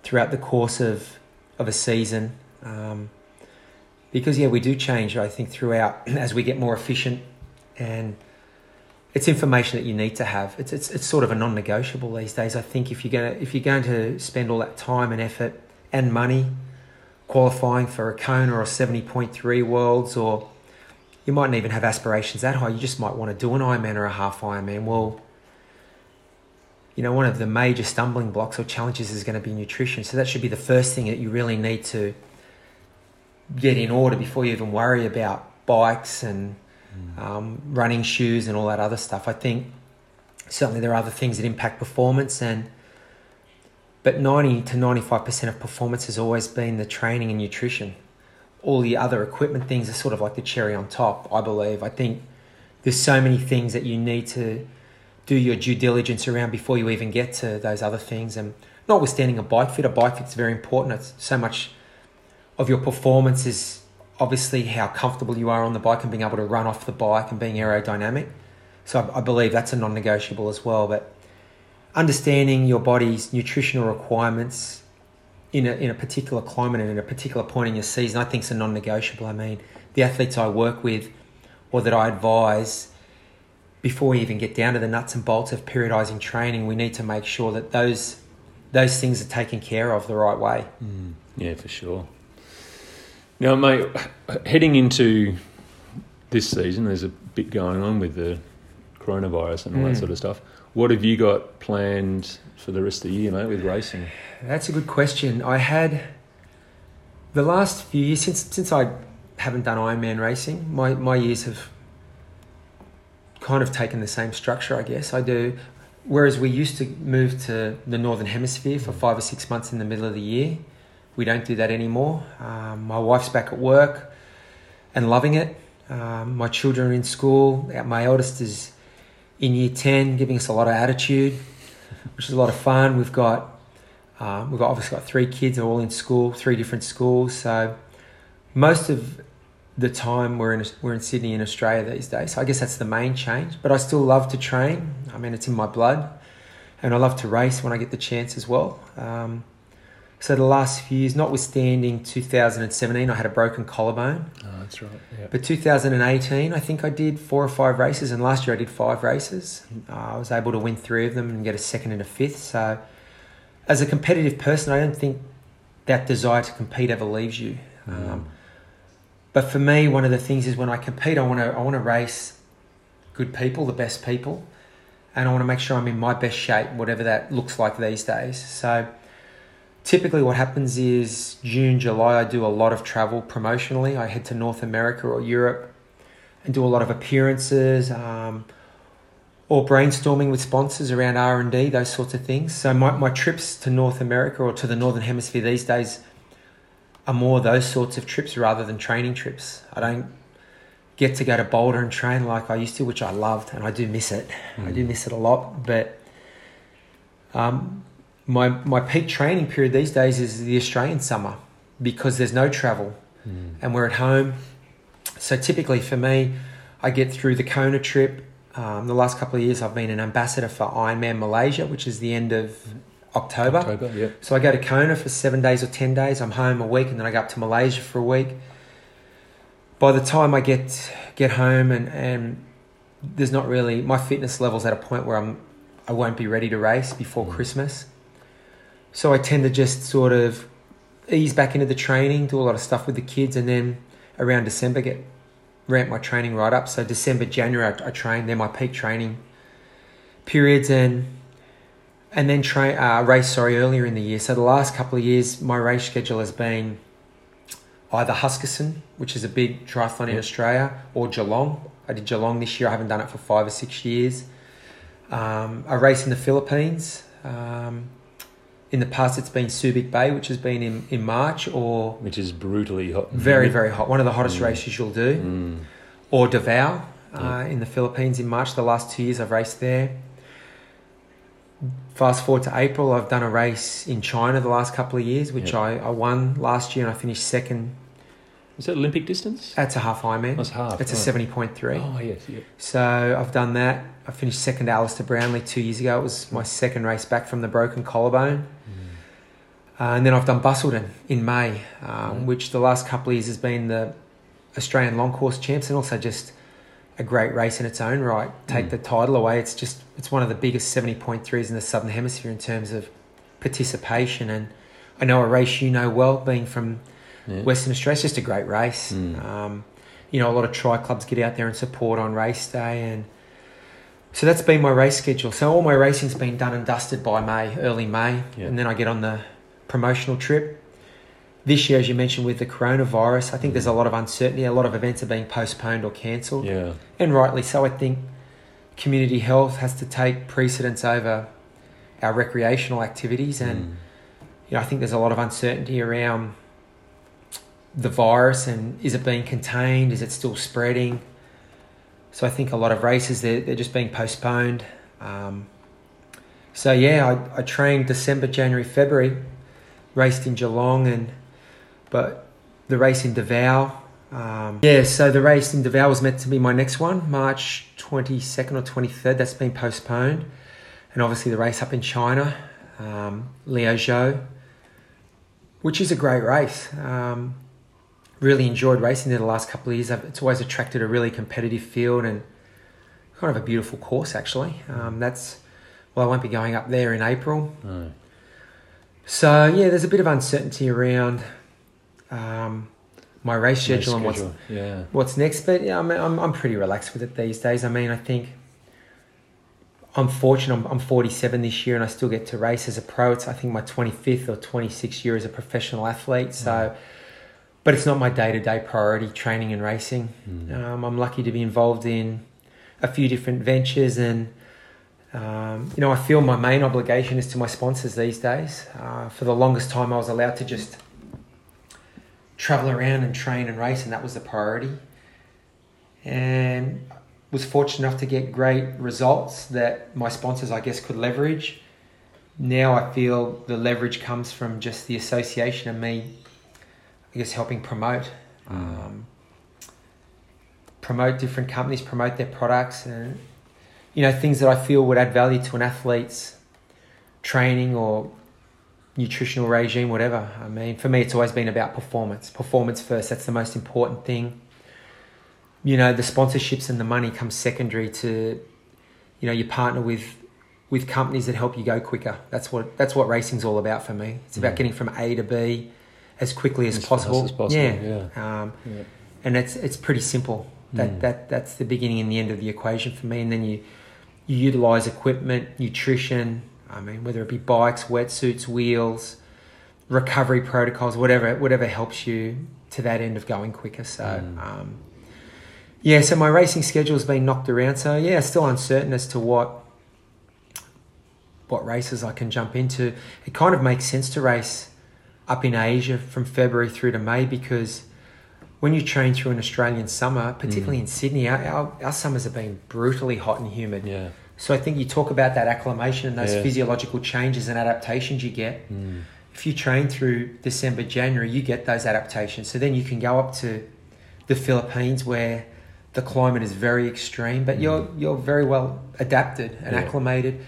throughout the course of of a season. Um, because yeah, we do change. I think throughout as we get more efficient, and it's information that you need to have. It's it's it's sort of a non-negotiable these days. I think if you're gonna if you're going to spend all that time and effort and money qualifying for a Kona or seventy point three worlds, or you mightn't even have aspirations that high. You just might want to do an Ironman or a half Ironman. Well. You know, one of the major stumbling blocks or challenges is going to be nutrition. So that should be the first thing that you really need to get in order before you even worry about bikes and mm. um, running shoes and all that other stuff. I think certainly there are other things that impact performance and but 90 to 95% of performance has always been the training and nutrition. All the other equipment things are sort of like the cherry on top, I believe. I think there's so many things that you need to do your due diligence around before you even get to those other things. And notwithstanding a bike fit, a bike fit's very important. It's so much of your performance is obviously how comfortable you are on the bike and being able to run off the bike and being aerodynamic. So I, I believe that's a non-negotiable as well. But understanding your body's nutritional requirements in a, in a particular climate and in a particular point in your season, I think is a non-negotiable. I mean, the athletes I work with or that I advise before we even get down to the nuts and bolts of periodizing training, we need to make sure that those those things are taken care of the right way. Mm, yeah, for sure. Now, mate, heading into this season, there's a bit going on with the coronavirus and all mm. that sort of stuff. What have you got planned for the rest of the year, mate, with racing? That's a good question. I had the last few years since since I haven't done Ironman racing. My my years have kind of taken the same structure, I guess. I do. Whereas we used to move to the northern hemisphere for five or six months in the middle of the year, we don't do that anymore. Um, my wife's back at work and loving it. Um, my children are in school. My eldest is in year 10, giving us a lot of attitude, which is a lot of fun. We've got, um, we've got obviously got three kids, they're all in school, three different schools. So most of the time we're in, we're in Sydney in Australia these days. So I guess that's the main change. But I still love to train. I mean, it's in my blood. And I love to race when I get the chance as well. Um, so the last few years, notwithstanding 2017, I had a broken collarbone. Oh, that's right. Yep. But 2018, I think I did four or five races, and last year I did five races. Uh, I was able to win three of them and get a second and a fifth. So, as a competitive person, I don't think that desire to compete ever leaves you. Mm. Um, but for me, one of the things is when I compete, I want to I want to race good people, the best people, and I want to make sure I'm in my best shape, whatever that looks like these days. So typically what happens is June, July, I do a lot of travel promotionally. I head to North America or Europe and do a lot of appearances um, or brainstorming with sponsors around R&D, those sorts of things. So my, my trips to North America or to the Northern Hemisphere these days are more those sorts of trips rather than training trips. I don't get to go to Boulder and train like I used to, which I loved and I do miss it. Mm. I do mm. miss it a lot, but um, my my peak training period these days is the Australian summer because there's no travel mm. and we're at home. So typically for me, I get through the Kona trip. Um, the last couple of years, I've been an ambassador for Ironman Malaysia, which is the end of October. October, yeah. So I go to Kona for seven days or ten days. I'm home a week, and then I go up to Malaysia for a week. By the time I get get home and and there's not really my fitness levels at a point where I'm I won't be ready to race before mm. Christmas. So I tend to just sort of ease back into the training, do a lot of stuff with the kids, and then around December get ramp my training right up. So December, January, I, I train. They're my peak training periods, and and then train uh, race. Sorry, earlier in the year. So the last couple of years, my race schedule has been either Huskisson, which is a big triathlon in Australia, or Geelong. I did Geelong this year. I haven't done it for five or six years. Um, a race in the Philippines. Um, in the past, it's been Subic Bay, which has been in, in March, or which is brutally hot. Very, very hot. One of the hottest mm. races you'll do. Mm. Or Davao uh, in the Philippines in March. The last two years I've raced there. fast forward to April, I've done a race in China the last couple of years, which Yeah. I, I won last year and I finished second. Is that Olympic distance? That's a half Ironman. That's half. It's a seventy point three. Oh yes, yeah. So I've done that. I finished second to Alistair Brownlee two years ago. It was my second race back from the broken collarbone. Uh, and then I've done Busselton in May, um, Mm. which the last couple of years has been the Australian long course champs and also just a great race in its own right. Take Mm. the title away. It's just it's one of the biggest seventy point threes in the southern hemisphere in terms of participation. And I know a race you know well, being from Yeah. Western Australia. Just a great race. Mm. Um, you know, a lot of tri clubs get out there and support on race day, and so that's been my race schedule. So all my racing's been done and dusted by May, early May, Yeah. and then I get on the promotional trip. This year, as you mentioned, with the coronavirus, I think there's a lot of uncertainty. A lot of events are being postponed or cancelled, Yeah. and rightly so. I think community health has to take precedence over our recreational activities, and Mm. you know, I think there's a lot of uncertainty around the virus and is it being contained? Is it still spreading? So I think a lot of races they're, they're just being postponed. Um, so yeah, I, I trained December, January, February, raced in Geelong, and but the race in Davao. Um, yeah, so the race in Davao was meant to be my next one, March 22nd or 23rd. That's been postponed, and obviously the race up in China, um, which is a great race. Um, really enjoyed racing there the last couple of years. It's always attracted a really competitive field and kind of a beautiful course actually. Um, that's well, I won't be going up there in April. No. So yeah, there's a bit of uncertainty around um, my race Race schedule and what's Yeah. what's next. But yeah, I'm, I'm I'm pretty relaxed with it these days. I mean, I think I'm fortunate. I'm, I'm 47 this year, and I still get to race as a pro. It's I think my 25th or 26th year as a professional athlete. So, but it's not my day to day priority. Training and racing. Mm. Um, I'm lucky to be involved in a few different ventures, and um, you know, I feel my main obligation is to my sponsors these days. Uh, for the longest time, I was allowed to just travel around and train and race, and that was the priority. And was fortunate enough to get great results that my sponsors, I guess, could leverage. Now I feel the leverage comes from just the association of me, I guess, helping promote, um, promote different companies, promote their products, and you know things that I feel would add value to an athlete's training or nutritional regime, whatever. I mean, for me, it's always been about performance. Performance first. That's the most important thing. You know, the sponsorships and the money comes secondary to, you know, you partner with with companies that help you go quicker. That's what that's what racing's all about for me. It's about Mm. getting from A to B as quickly as, As fast possible. as possible, Yeah. Um, Yeah. and it's it's pretty simple. That Mm. that that's the beginning and the end of the equation for me. And then you you utilize equipment, nutrition. I mean, whether it be bikes, wetsuits, wheels, recovery protocols, whatever whatever helps you to that end of going quicker. So. Mm. Um, yeah, so my racing schedule has been knocked around. So yeah, still uncertain as to what what races I can jump into. It kind of makes sense to race up in Asia from February through to May because when you train through an Australian summer, particularly Mm. in Sydney, our, our, our summers have been brutally hot and humid. Yeah. So I think you talk about that acclimation and those Yeah. physiological changes and adaptations you get. Mm. If you train through December, January, you get those adaptations. So then you can go up to the Philippines where the climate is very extreme, but you're you're very well adapted and Yeah. acclimated.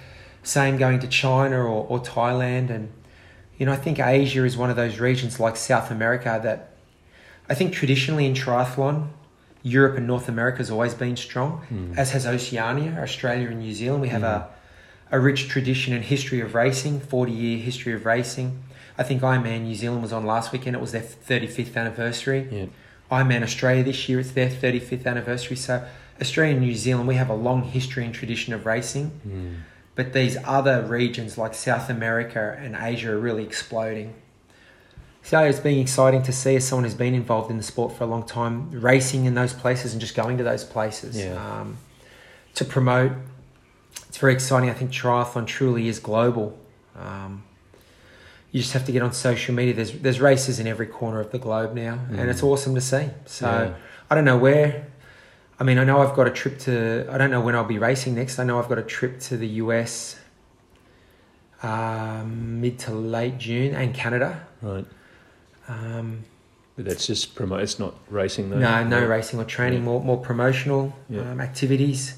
Same going to China or, or Thailand and you know, I think Asia is one of those regions like South America that I think traditionally in triathlon, Europe and North America has always been strong, Mm. as has Oceania, Australia and New Zealand. We have a, a rich tradition and history of racing, 40 year history of racing. I think Ironman New Zealand was on last weekend, it was their 35th anniversary. Yeah. Ironman Australia this year, it's their 35th anniversary. So, Australia and New Zealand, we have a long history and tradition of racing. Mm. But these other regions like South America and Asia are really exploding. So it's been exciting to see as someone who's been involved in the sport for a long time, racing in those places and just going to those places Yeah. um, to promote. It's very exciting. I think triathlon truly is global. Um, you just have to get on social media. There's there's races in every corner of the globe now, and Mm. it's awesome to see. So Yeah. I don't know where. I mean, I know I've got a trip to. I don't know when I'll be racing next. I know I've got a trip to the US um, mid to late June, and Canada. Right. Um, But that's just promo. It's not racing though. no, no racing or training, Yeah. more more promotional Yeah. um, activities.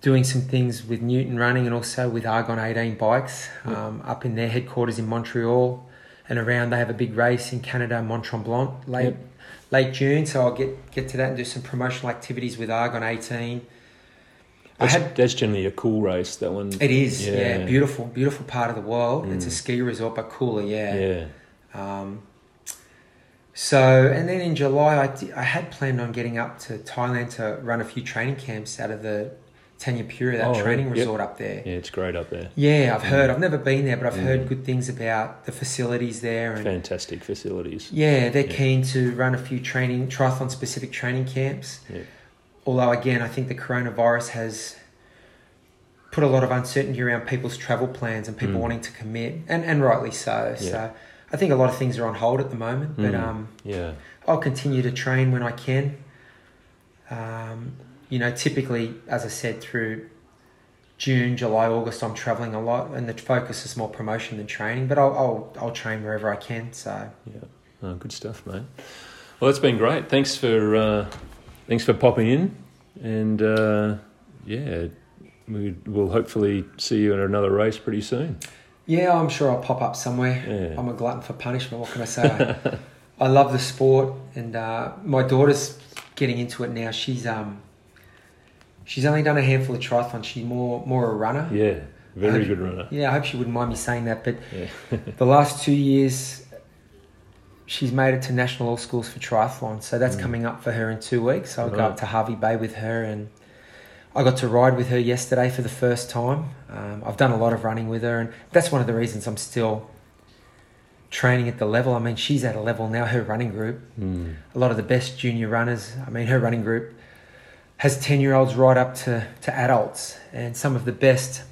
Doing some things with Newton Running and also with Argon 18 bikes Yeah. um, up in their headquarters in Montreal and around. They have a big race in Canada, Mont Tremblant, late. Late June. So I'll get get to that and do some promotional activities with Argon 18. I That's, had that's generally a cool race. That one. it is yeah. Yeah. beautiful beautiful part of the world. It's a Mm. ski resort, but cooler, yeah. Yeah. Um, so, and then in July, I, I had planned on getting up to Thailand to run a few training camps out of the Thanyapura, that Oh, training Yep. resort up there. Yeah, it's great up there. Yeah, I've heard. I've never been there, but I've Mm. heard good things about the facilities there. And Fantastic facilities. yeah, they're Yeah. keen to run a few training, triathlon specific training camps. Yeah. Although, again, I think the coronavirus has put a lot of uncertainty around people's travel plans and people Mm. wanting to commit, and, and rightly so. Yeah. So I think a lot of things are on hold at the moment, but Mm. um, Yeah. I'll continue to train when I can. Um, you know, typically, as I said, through June, July, August, I'm traveling a lot, and the focus is more promotion than training. But I'll I'll, I'll train wherever I can. So Yeah. Oh, good stuff, mate. Well, that's been great. Thanks for uh, thanks for popping in, and uh, yeah, we will hopefully see you in another race pretty soon. yeah, I'm sure I'll pop up somewhere. Yeah. I'm a glutton for punishment. What can I say? I love the sport, and uh, my daughter's getting into it now. She's um, she's only done a handful of triathlons. She's more more a runner. Yeah, very good runner. Yeah, I hope she wouldn't mind me saying that. But Yeah. the last two years, she's made it to national all schools for triathlon. So that's Mm. coming up for her in two weeks. I'll go up to Hervey Bay with her, and I got to ride with her yesterday for the first time. Um, I've done a lot of running with her, and that's one of the reasons I'm still training at the level. I mean, she's at a level now. Her running group, Mm. a lot of the best junior runners. I mean, her running group has 10 year olds right up to, to adults, and some of the best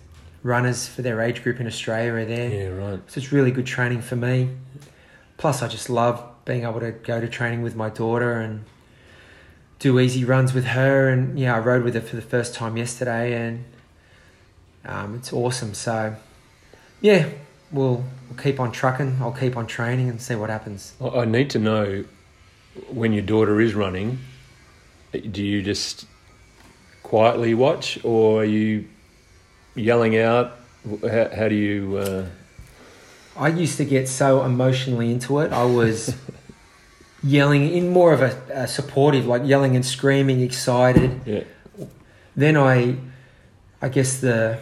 runners for their age group in Australia are there. Yeah, right. So it's really good training for me. Plus, I just love being able to go to training with my daughter and do easy runs with her. And yeah, I rode with her for the first time yesterday, and um, it's awesome. So yeah, we'll, we'll keep on trucking. I'll keep on training and see what happens. I I need to know when your daughter is running. Do you just quietly watch, or are you yelling out? How, how do you? Uh, I used to get so emotionally into it. I was yelling in more of a, a supportive, like yelling and screaming, excited. yeah, then I, I guess the,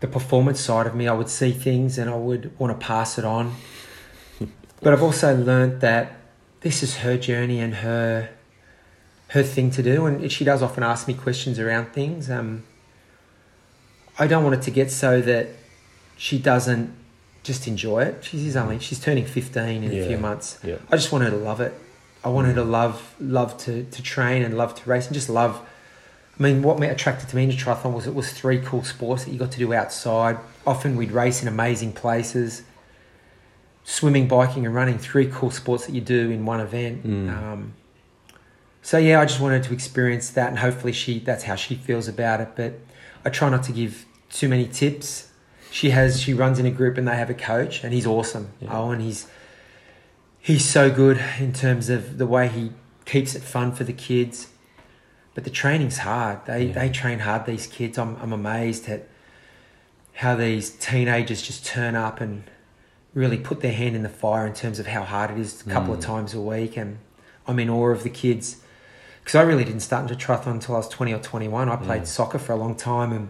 the performance side of me, I would see things and I would want to pass it on. But I've also learned that this is her journey and her, her thing to do, and she does often ask me questions around things. Um, I don't want it to get so that she doesn't just enjoy it. She's only she's turning fifteen in a few months. yeah, I just want her to love it. I want her to love love to, to train and love to race and just love. I mean, what attracted to me into triathlon was it was three cool sports that you got to do outside. Often we'd race in amazing places. Swimming, biking, and running, three cool sports that you do in one event. Mm. Um, so yeah, I just wanted to experience that, and hopefully she that's how she feels about it. But I try not to give too many tips. She has she runs in a group and they have a coach, and he's awesome. Yeah. Owen, he's he's so good in terms of the way he keeps it fun for the kids. But the training's hard. They Yeah. they train hard. These kids, I'm I'm amazed at how these teenagers just turn up and really put their hand in the fire in terms of how hard it is a couple of Mm. times a week. And I'm in awe of the kids because I really didn't start into triathlon until I was 20 or 21. I played Mm. soccer for a long time and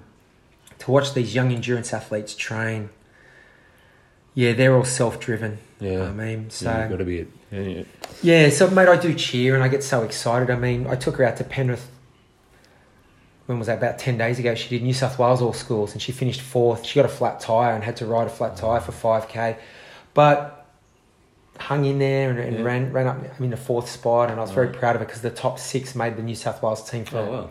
to watch these young endurance athletes train, yeah, they're all self driven. yeah. I mean, so. yeah, got to be it. Yeah, yeah. Yeah, so mate, I do cheer and I get so excited. I mean, I took her out to Penrith. When was that? About ten days ago. She did New South Wales All Schools and she finished fourth. She got a flat tire and had to ride a flat tire for five k, but hung in there and, and Yeah. ran ran up. I mean, the fourth spot, and I was very Right. proud of it because the top six made the New South Wales team for Oh wow,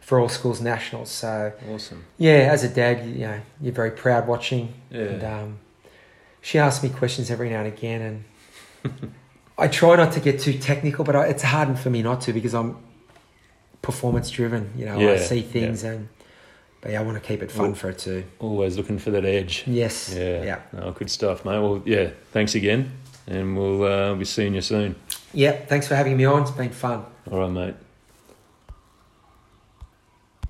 for All Schools Nationals. So awesome. yeah, as a dad, you, you know, you're very proud watching. Yeah, And um, she asks me questions every now and again, and I try not to get too technical, but I, it's hard for me not to because I'm performance driven. You know, I see things, and but yeah, I want to keep it fun Well- for it too. Always looking for that edge. Yes. Yeah. Yeah. No, good stuff, mate. Well, yeah. Thanks again, and we'll uh, be seeing you soon. Yeah. Thanks for having me on. It's been fun. All right, mate.